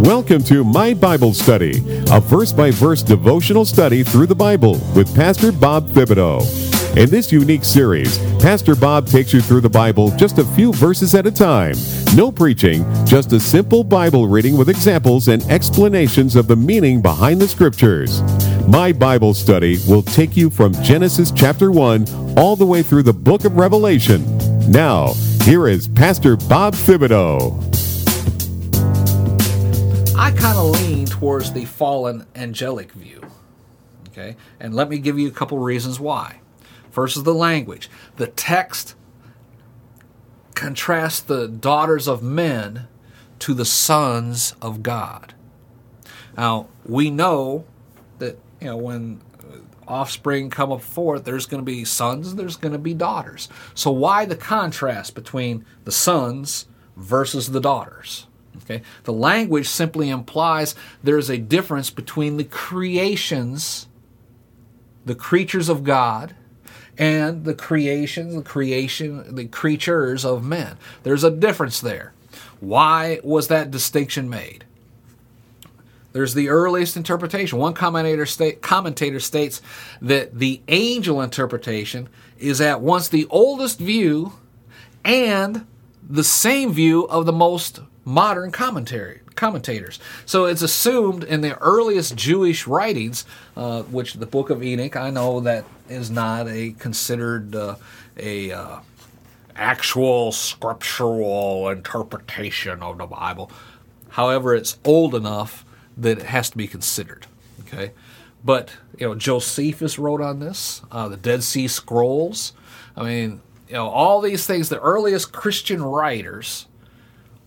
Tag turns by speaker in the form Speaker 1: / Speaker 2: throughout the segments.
Speaker 1: Welcome to My Bible Study, a verse by verse devotional study through the Bible with Pastor Bob Thibodeau. In this unique series, Pastor Bob takes you through the Bible just a few verses at a time. No preaching, just a simple Bible reading with examples and explanations of the meaning behind the scriptures. My Bible Study will take you from Genesis chapter 1 all the way through the book of Revelation. Now, here is Pastor Bob Thibodeau.
Speaker 2: I kind of lean towards the fallen angelic view. Okay? And let me give you a couple reasons why. First is the language. The text contrasts the daughters of men to the sons of God. Now, we know that, you know, when offspring come up forth, there's going to be sons, there's going to be daughters. So why the contrast between the sons versus the daughters? Okay? The language simply implies there's a difference between the creations, the creatures of God, and the creations, the creation, the creatures of men. There's a difference there. Why was that distinction made? There's the earliest interpretation. One commentator, state, commentator states that the angel interpretation is at once the oldest view and the same view of the most modern commentary commentators. So it's assumed in the earliest Jewish writings, uh, which the Book of Enoch, I know that is not a considered uh, a uh, actual scriptural interpretation of the Bible. However, it's old enough that it has to be considered. Okay, but you know Josephus wrote on this, uh, the Dead Sea Scrolls. I mean, you know all these things. The earliest Christian writers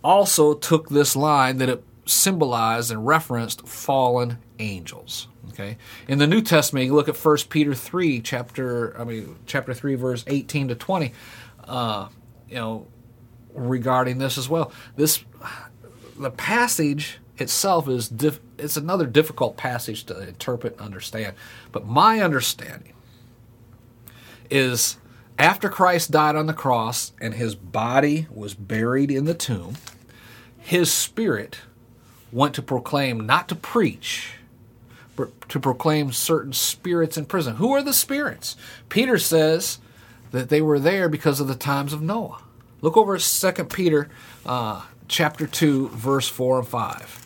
Speaker 2: also took this line that it symbolized and referenced fallen angels. Okay. In the New Testament, you look at 1 Peter 3, chapter, I mean, chapter 3, verse 18 to 20, uh, you know, regarding this as well. This, the passage itself is, it's another difficult passage to interpret and understand. But my understanding is after Christ died on the cross and his body was buried in the tomb, his spirit went to proclaim, not to preach, but to proclaim certain spirits in prison. Who are the spirits? Peter says that they were there because of the times of Noah. Look over 2 Peter uh, chapter 2, verse 4 and 5.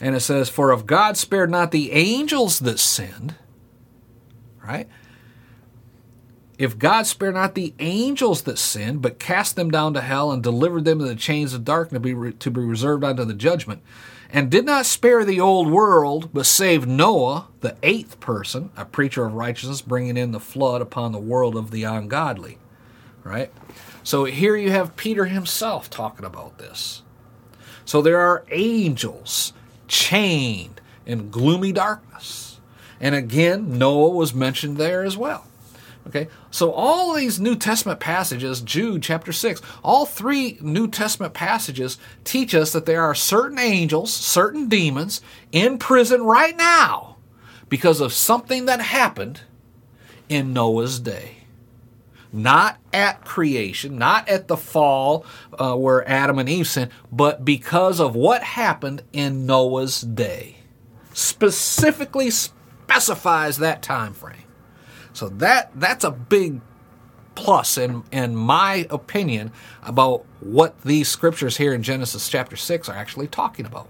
Speaker 2: And it says, For if God spared not the angels that sinned, right? If God spared not the angels that sinned, but cast them down to hell and delivered them in the chains of darkness to re- to be reserved unto the judgment, and did not spare the old world, but saved Noah, the eighth person, a preacher of righteousness, bringing in the flood upon the world of the ungodly. Right? So here you have Peter himself talking about this. So there are angels chained in gloomy darkness. And again, Noah was mentioned there as well. Okay, so all these New Testament passages, Jude chapter 6, all three New Testament passages teach us that there are certain angels, certain demons in prison right now because of something that happened in Noah's day. Not at creation, not at the fall uh, where Adam and Eve sinned, but because of what happened in Noah's day. Specifically specifies that time frame. So that that's a big plus in in my opinion about what these scriptures here in Genesis chapter 6 are actually talking about.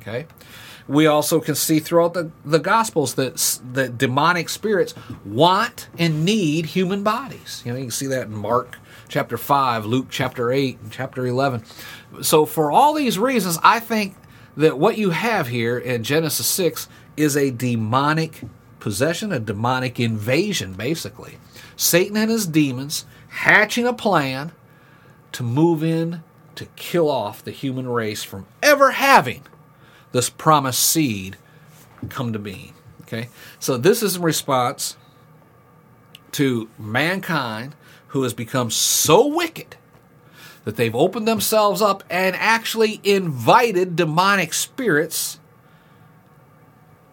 Speaker 2: Okay? We also can see throughout the, the Gospels that the demonic spirits want and need human bodies. You know, you can see that in Mark chapter 5, Luke chapter 8, and chapter 11. So, for all these reasons, I think that what you have here in Genesis 6 is a demonic possession, a demonic invasion, basically. Satan and his demons hatching a plan to move in to kill off the human race from ever having this promised seed come to being. Okay? So this is in response to mankind who has become so wicked that they've opened themselves up and actually invited demonic spirits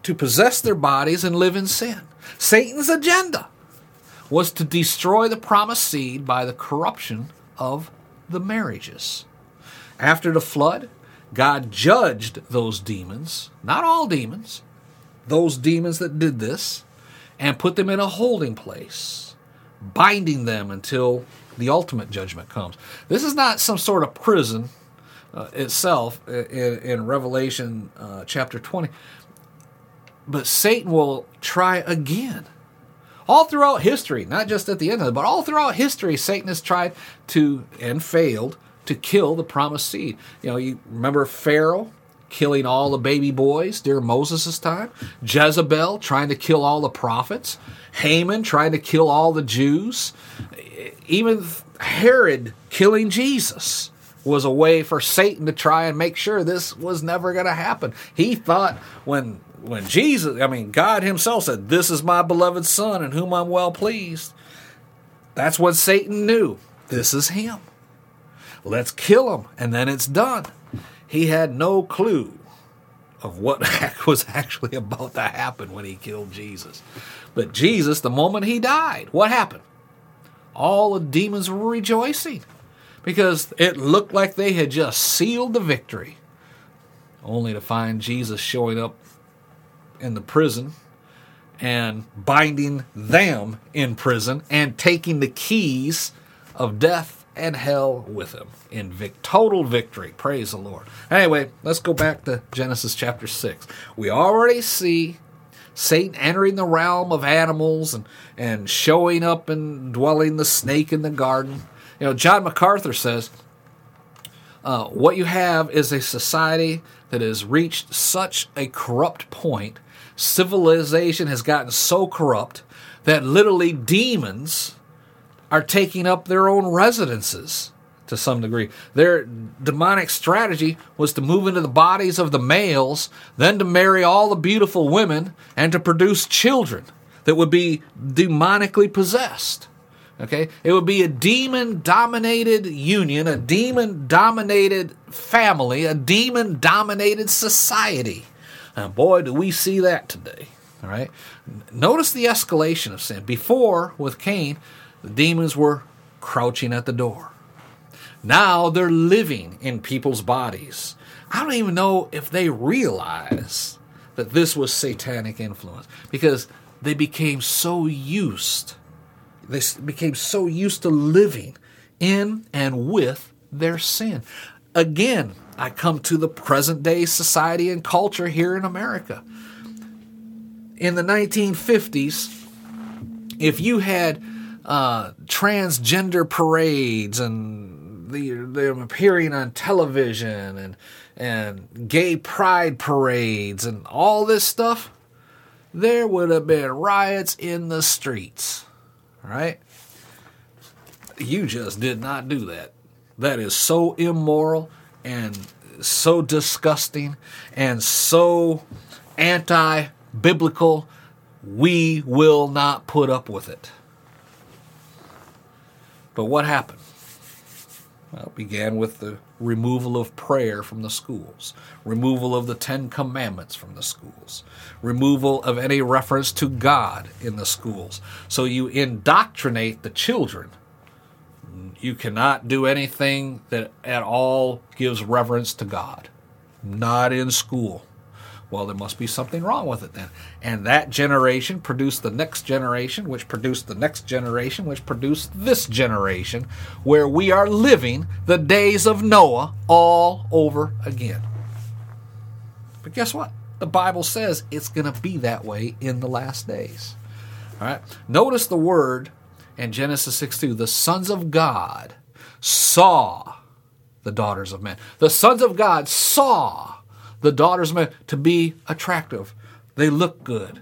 Speaker 2: to possess their bodies and live in sin. Satan's agenda was to destroy the promised seed by the corruption of the marriages. After the flood, God judged those demons, not all demons, those demons that did this, and put them in a holding place, binding them until the ultimate judgment comes. This is not some sort of prison uh, itself in, in Revelation uh, chapter 20. But Satan will try again. All throughout history, not just at the end of it, but all throughout history, Satan has tried to, and failed, to kill the promised seed. You know, you remember Pharaoh killing all the baby boys during Moses' time, Jezebel trying to kill all the prophets, Haman trying to kill all the Jews, even Herod killing Jesus was a way for Satan to try and make sure this was never going to happen. He thought when when Jesus, I mean God himself said, "This is my beloved son in whom I'm well pleased." That's what Satan knew. This is him. Let's kill him and then it's done. He had no clue of what was actually about to happen when he killed Jesus. But Jesus, the moment he died, what happened? All the demons were rejoicing because it looked like they had just sealed the victory, only to find Jesus showing up in the prison and binding them in prison and taking the keys of death and hell with him in vic- total victory. Praise the Lord. Anyway, let's go back to Genesis chapter 6. We already see Satan entering the realm of animals and, and showing up and dwelling the snake in the garden. You know, John MacArthur says, uh, what you have is a society that has reached such a corrupt point. Civilization has gotten so corrupt that literally demons are taking up their own residences to some degree. Their demonic strategy was to move into the bodies of the males, then to marry all the beautiful women, and to produce children that would be demonically possessed. Okay? It would be a demon dominated union, a demon dominated family, a demon dominated society. And boy, do we see that today. All right? Notice the escalation of sin. Before, with Cain, the demons were crouching at the door. Now they're living in people's bodies. I don't even know if they realize that this was satanic influence because they became so used they became so used to living in and with their sin. Again, I come to the present day society and culture here in America. In the 1950s, if you had uh, transgender parades and the, them appearing on television and and gay pride parades and all this stuff, there would have been riots in the streets right? You just did not do that. That is so immoral and so disgusting and so anti biblical. We will not put up with it. But what happened? Well, it began with the removal of prayer from the schools, removal of the Ten Commandments from the schools, removal of any reference to God in the schools. So you indoctrinate the children. You cannot do anything that at all gives reverence to God. Not in school. Well, there must be something wrong with it then. And that generation produced the next generation, which produced the next generation, which produced this generation, where we are living the days of Noah all over again. But guess what? The Bible says it's going to be that way in the last days. All right. Notice the word in Genesis 6 2. The sons of God saw the daughters of men. The sons of God saw the daughters men to be attractive. They look good.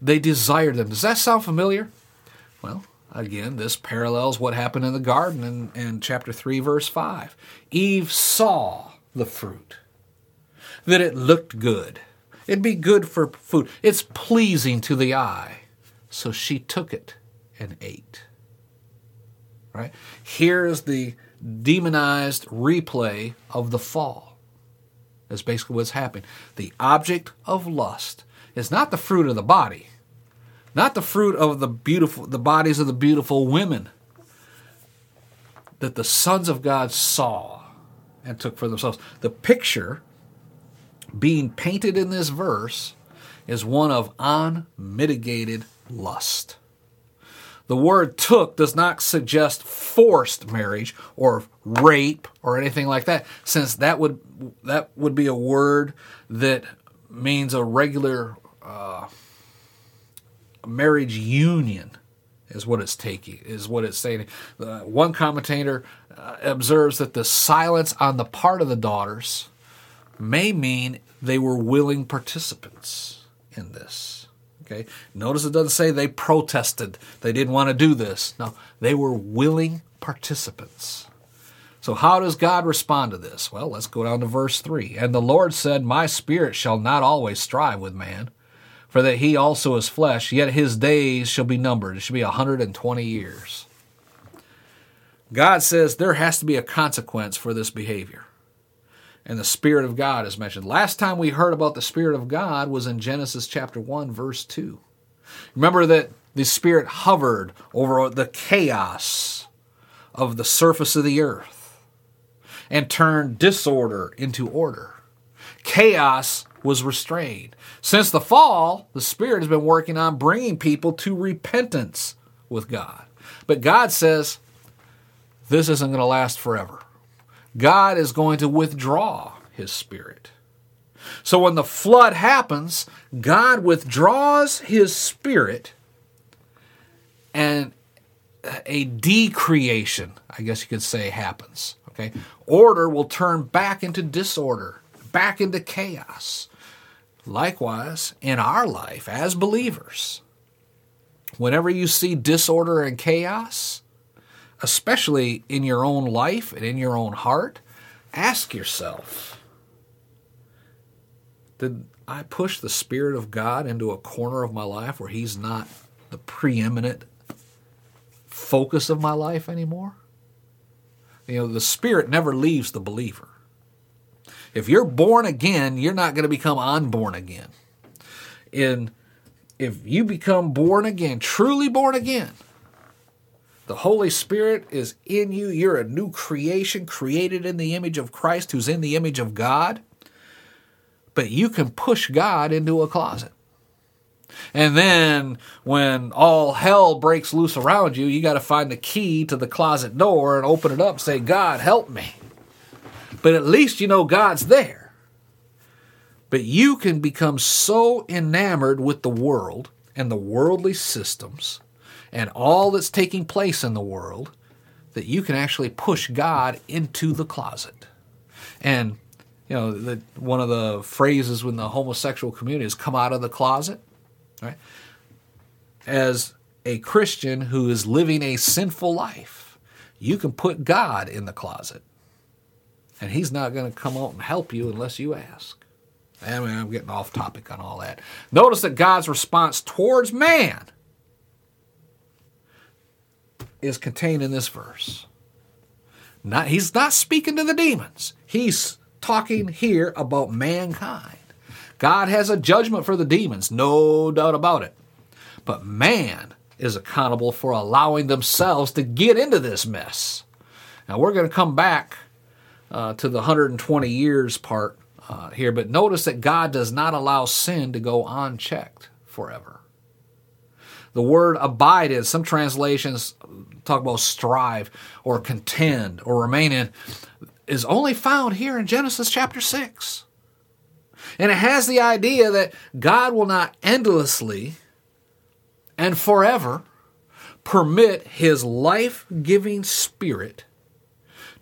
Speaker 2: They desired them. Does that sound familiar? Well, again, this parallels what happened in the garden in, in chapter 3, verse 5. Eve saw the fruit, that it looked good. It'd be good for food. It's pleasing to the eye. So she took it and ate. Right? Here's the demonized replay of the fall. That's basically what's happening. The object of lust is not the fruit of the body, not the fruit of the beautiful the bodies of the beautiful women that the sons of God saw and took for themselves. The picture being painted in this verse is one of unmitigated lust. The word took does not suggest forced marriage or rape or anything like that, since that would that would be a word that means a regular uh, marriage union is what it's taking is what it's saying. Uh, one commentator uh, observes that the silence on the part of the daughters may mean they were willing participants in this. Okay. Notice it doesn't say they protested. They didn't want to do this. No, they were willing participants. So, how does God respond to this? Well, let's go down to verse 3. And the Lord said, My spirit shall not always strive with man, for that he also is flesh, yet his days shall be numbered. It shall be a 120 years. God says there has to be a consequence for this behavior. And the Spirit of God is mentioned. Last time we heard about the Spirit of God was in Genesis chapter 1, verse 2. Remember that the Spirit hovered over the chaos of the surface of the earth and turned disorder into order. Chaos was restrained. Since the fall, the Spirit has been working on bringing people to repentance with God. But God says this isn't going to last forever. God is going to withdraw His Spirit. So when the flood happens, God withdraws His Spirit and a decreation, I guess you could say, happens. Okay? Order will turn back into disorder, back into chaos. Likewise, in our life as believers, whenever you see disorder and chaos, especially in your own life and in your own heart, ask yourself Did I push the Spirit of God into a corner of my life where He's not the preeminent focus of my life anymore? You know, the Spirit never leaves the believer. If you're born again, you're not going to become unborn again. And if you become born again, truly born again, the Holy Spirit is in you. You're a new creation created in the image of Christ who's in the image of God. But you can push God into a closet. And then when all hell breaks loose around you, you got to find the key to the closet door and open it up and say, God, help me. But at least you know God's there. But you can become so enamored with the world and the worldly systems and all that's taking place in the world that you can actually push God into the closet. And you know, the, one of the phrases when the homosexual community is come out of the closet. Right? As a Christian who is living a sinful life, you can put God in the closet. And he's not going to come out and help you unless you ask. I mean, I'm getting off topic on all that. Notice that God's response towards man is contained in this verse. Not, he's not speaking to the demons. He's talking here about mankind. God has a judgment for the demons, no doubt about it. But man is accountable for allowing themselves to get into this mess. Now, we're going to come back uh, to the 120 years part uh, here, but notice that God does not allow sin to go unchecked forever. The word abide is, some translations talk about strive or contend or remain in, is only found here in Genesis chapter 6. And it has the idea that God will not endlessly and forever permit his life giving spirit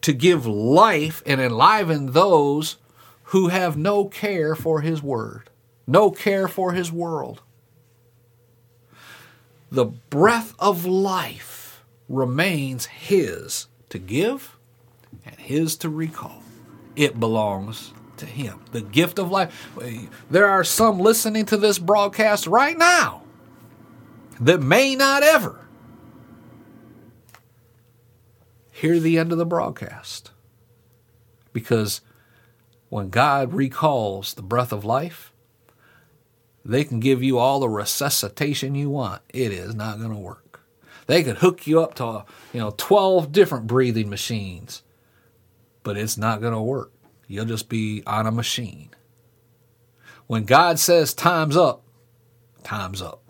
Speaker 2: to give life and enliven those who have no care for his word, no care for his world. The breath of life remains his to give and his to recall. It belongs to Him. The gift of life. There are some listening to this broadcast right now that may not ever hear the end of the broadcast. Because when God recalls the breath of life, they can give you all the resuscitation you want. It is not going to work. They could hook you up to, you know, 12 different breathing machines but it's not going to work. You'll just be on a machine. When God says time's up, time's up.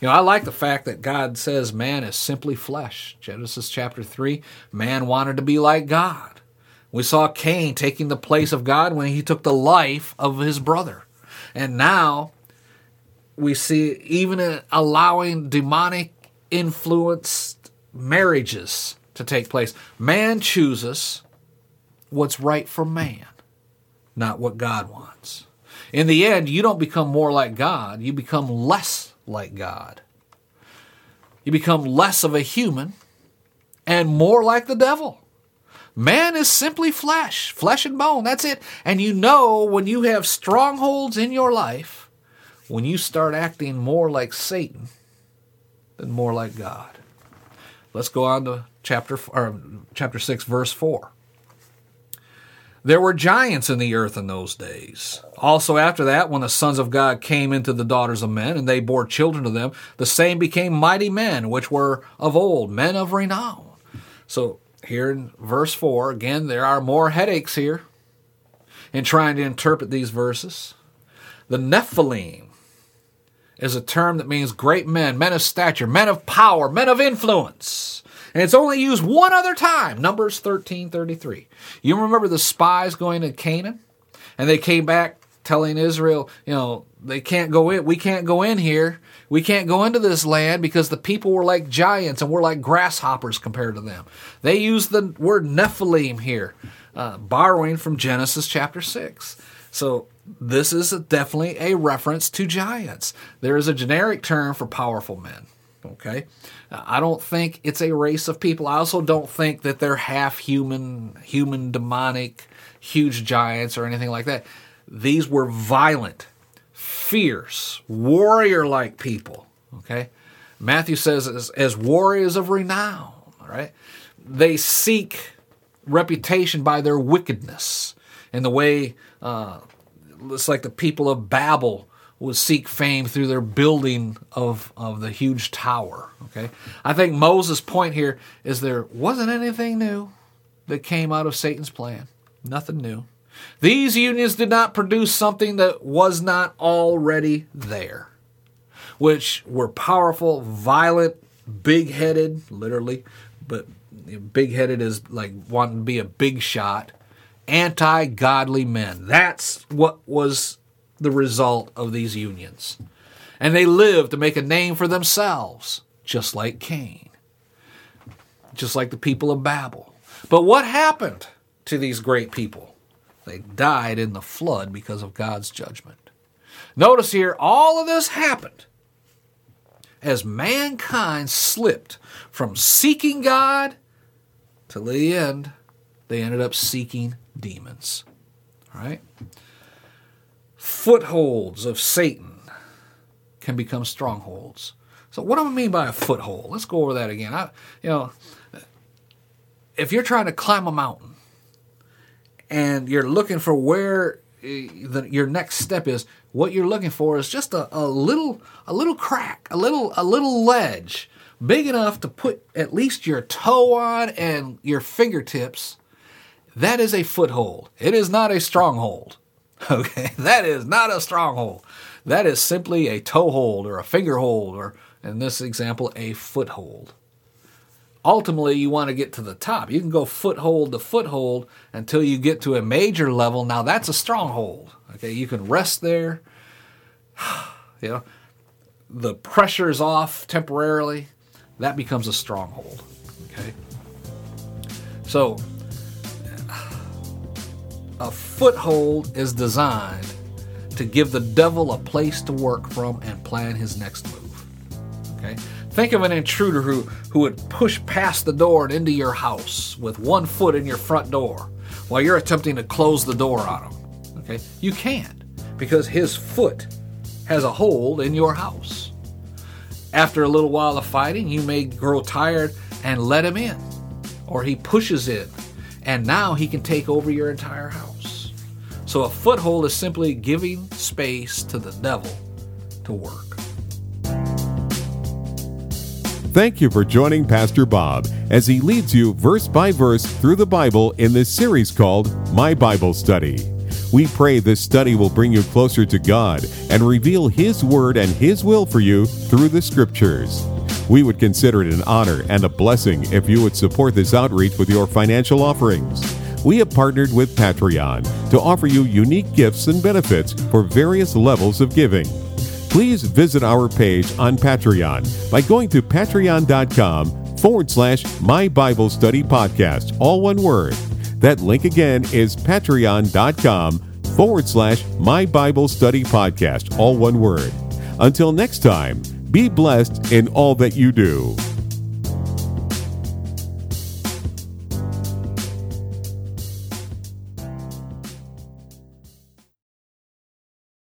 Speaker 2: You know, I like the fact that God says man is simply flesh. Genesis chapter 3, man wanted to be like God. We saw Cain taking the place of God when he took the life of his brother. And now we see even allowing demonic influenced marriages to take place. Man chooses what's right for man, not what God wants. In the end, you don't become more like God, you become less like God. You become less of a human and more like the devil. Man is simply flesh, flesh and bone. That's it. And you know when you have strongholds in your life, when you start acting more like Satan than more like God. Let's go on to chapter or chapter 6 verse 4. There were giants in the earth in those days. Also, after that, when the sons of God came into the daughters of men, and they bore children to them, the same became mighty men, which were of old, men of renown. So, here in verse 4, again, there are more headaches here in trying to interpret these verses. The Nephilim is a term that means great men, men of stature, men of power, men of influence. And it's only used one other time, Numbers 13:33. You remember the spies going to Canaan? And they came back telling Israel, you know, they can't go in, we can't go in here. We can't go into this land because the people were like giants and we're like grasshoppers compared to them. They use the word Nephilim here, uh, borrowing from Genesis chapter 6. So this is definitely a reference to giants. There is a generic term for powerful men. Okay. I don't think it's a race of people. I also don't think that they're half human, human demonic, huge giants or anything like that. These were violent, fierce, warrior like people. Okay. Matthew says, as, as warriors of renown, right? They seek reputation by their wickedness and the way uh, it's like the people of Babel would seek fame through their building of, of the huge tower. Okay, I think Moses' point here is there wasn't anything new that came out of Satan's plan. Nothing new. These unions did not produce something that was not already there, which were powerful, violent, big headed, literally, but big headed is like wanting to be a big shot, anti godly men. That's what was the result of these unions. And they lived to make a name for themselves, just like Cain, just like the people of Babel. But what happened to these great people? They died in the flood because of God's judgment. Notice here, all of this happened as mankind slipped from seeking God to the end, they ended up seeking demons. All right? Footholds of Satan can become strongholds. So, what do I mean by a foothold? Let's go over that again. I, you know, if you're trying to climb a mountain and you're looking for where eh, the, your next step is, what you're looking for is just a, a little, a little crack, a little, a little ledge, big enough to put at least your toe on and your fingertips that is a foothold. It is not a stronghold. Okay, that is not a stronghold. That is simply a toehold or a fingerhold, or in this example, a foothold. Ultimately, you want to get to the top. You can go foothold to foothold until you get to a major level. Now that's a stronghold. Okay, you can rest there. you know, the pressure's off temporarily. That becomes a stronghold. Okay, so a foothold is designed to give the devil a place to work from and plan his next move. Okay? Think of an intruder who, who would push past the door and into your house with one foot in your front door while you're attempting to close the door on him. Okay? You can't because his foot has a hold in your house. After a little while of fighting, you may grow tired and let him in, or he pushes in and now he can take over your entire house. So a foothold is simply giving space to the devil to work.
Speaker 1: Thank you for joining Pastor Bob as he leads you verse by verse through the Bible in this series called My Bible Study. We pray this study will bring you closer to God and reveal His Word and His will for you through the Scriptures. We would consider it an honor and a blessing if you would support this outreach with your financial offerings. We have partnered with Patreon to offer you unique gifts and benefits for various levels of giving please visit our page on Patreon by going to patreon.com forward slash My Bible Study Podcast, all one word. That link again is patreon.com forward slash My Bible Study Podcast, all one word. Until next time, be blessed in all that you do.